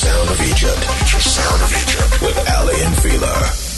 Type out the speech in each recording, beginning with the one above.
Sound of Egypt. Sound of Egypt with Aly and Fila.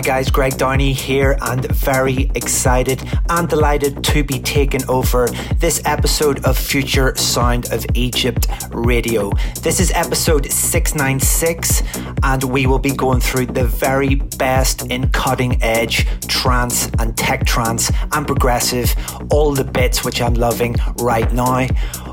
Hi guys, Greg Downey here and very excited and delighted to be taking over this episode of Future Sound of Egypt Radio. This is episode 696 and we will be going through the very best in cutting edge trance and tech trance and progressive, all the bits which I'm loving right now.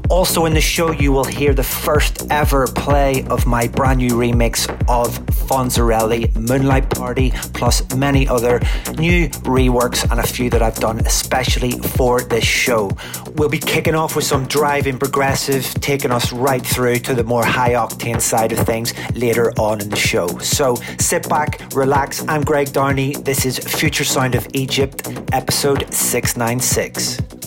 Also, in the show, you will hear the first ever play of my brand new remix of Fonzerelli Moonlight Party, plus many other new reworks and a few that I've done especially for this show. We'll be kicking off with some driving progressive, taking us right through to the more high octane side of things later on in the show. So sit back, relax. I'm Greg Downey. This is Future Sound of Egypt, episode 696.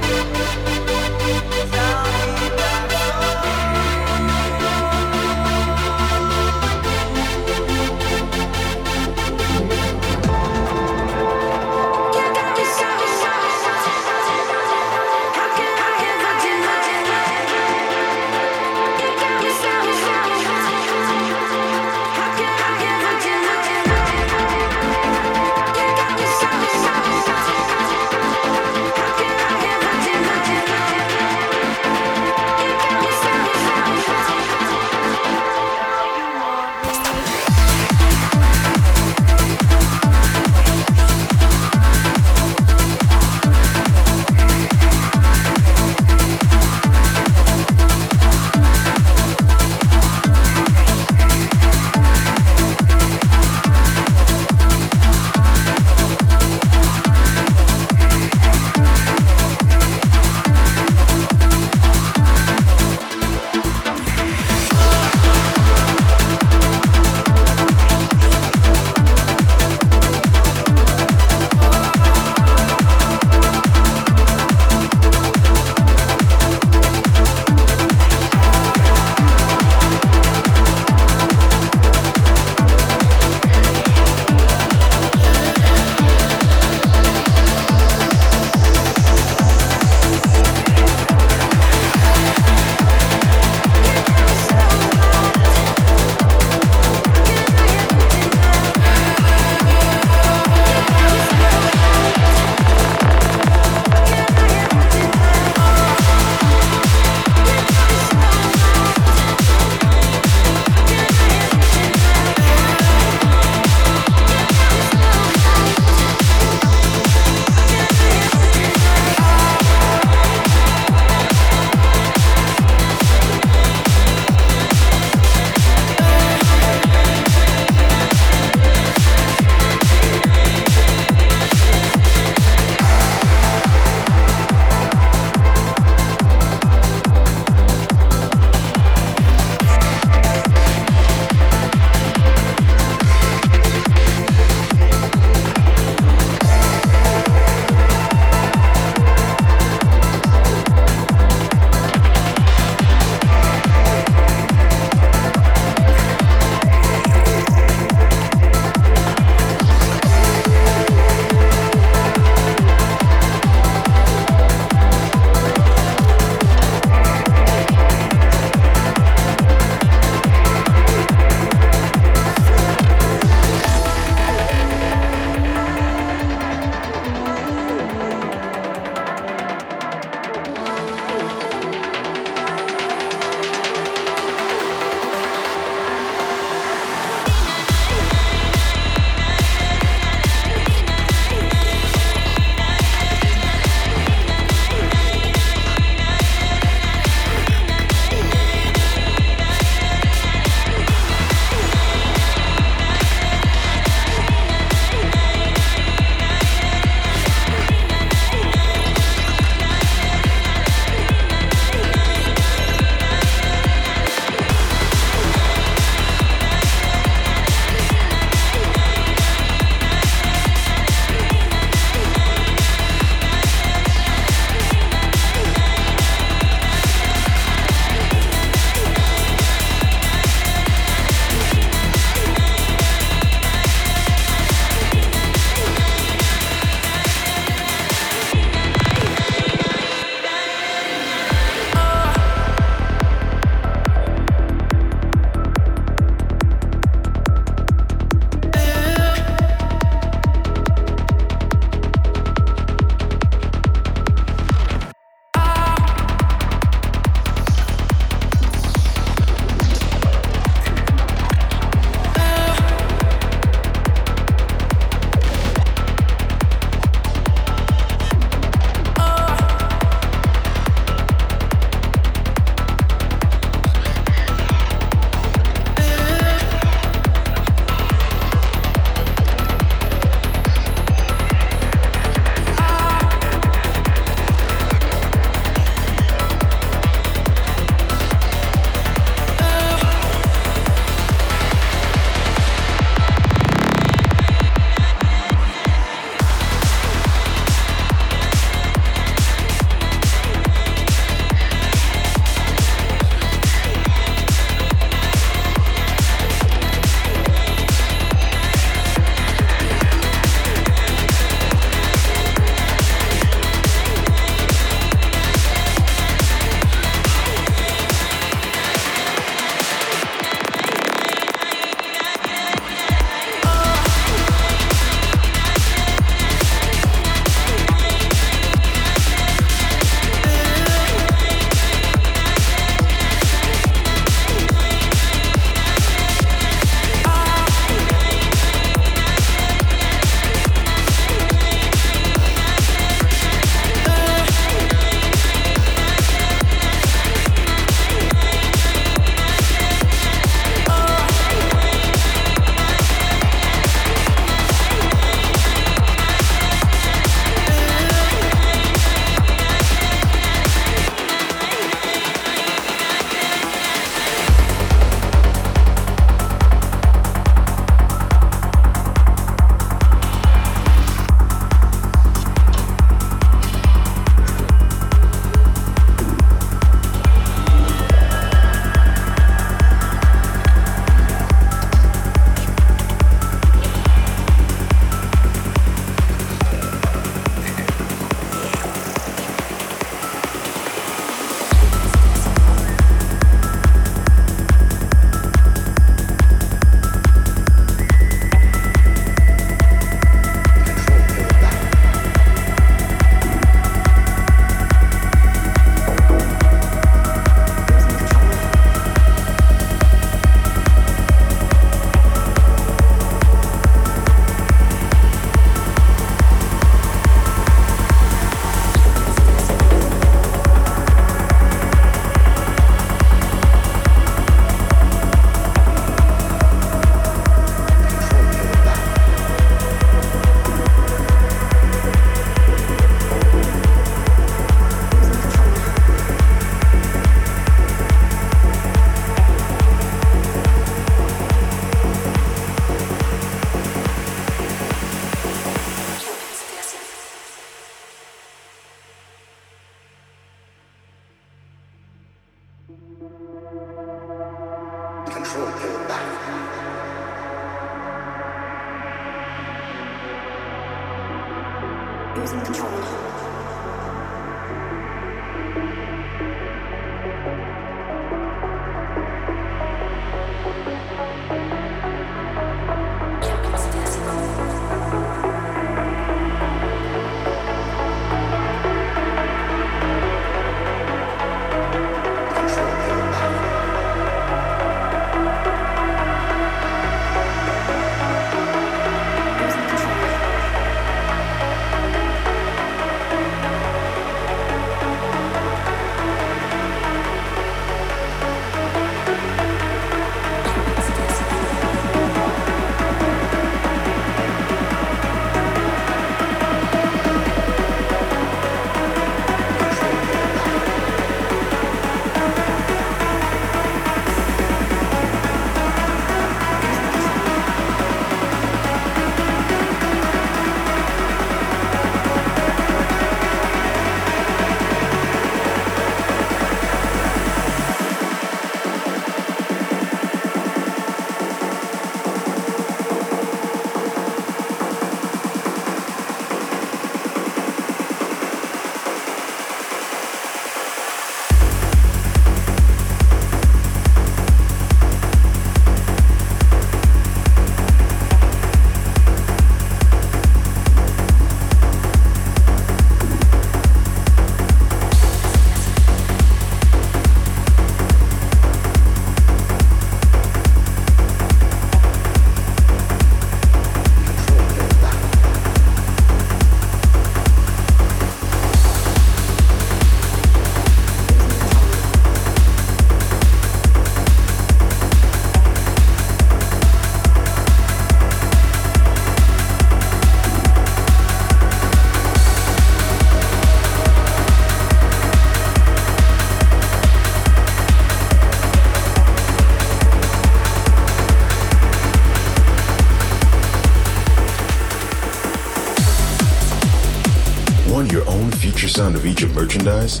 Sound of Egypt merchandise,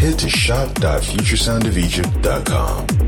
head to shop.futuresoundofegypt.com.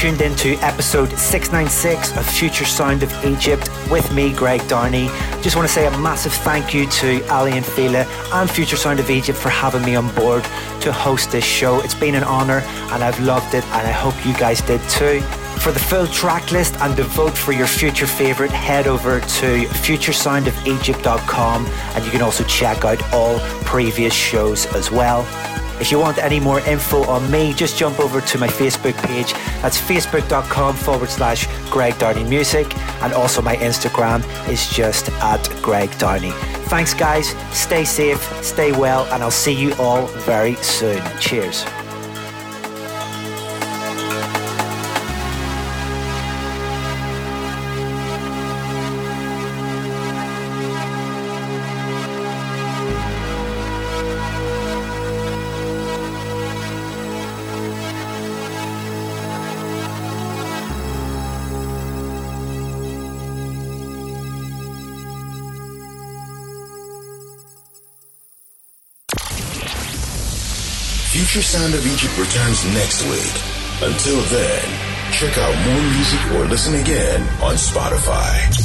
tuned in to episode 696 of Future Sound of Egypt with me, Greg Downey. Just want to say a massive thank you to Aly and Fila and Future Sound of Egypt for having me on board to host this show. It's been an honour and I've loved it and I hope you guys did too. For the full track list and to vote for your future favourite, head over to futuresoundofegypt.com and you can also check out all previous shows as well. If you want any more info on me, just jump over to my Facebook page. That's facebook.com forward slash Greg Downey Music. And also my Instagram is just at Greg Downey. Thanks, guys. Stay safe, stay well, and I'll see you all very soon. Cheers. Future Sound of Egypt returns next week. Until then, check out more music or listen again on Spotify.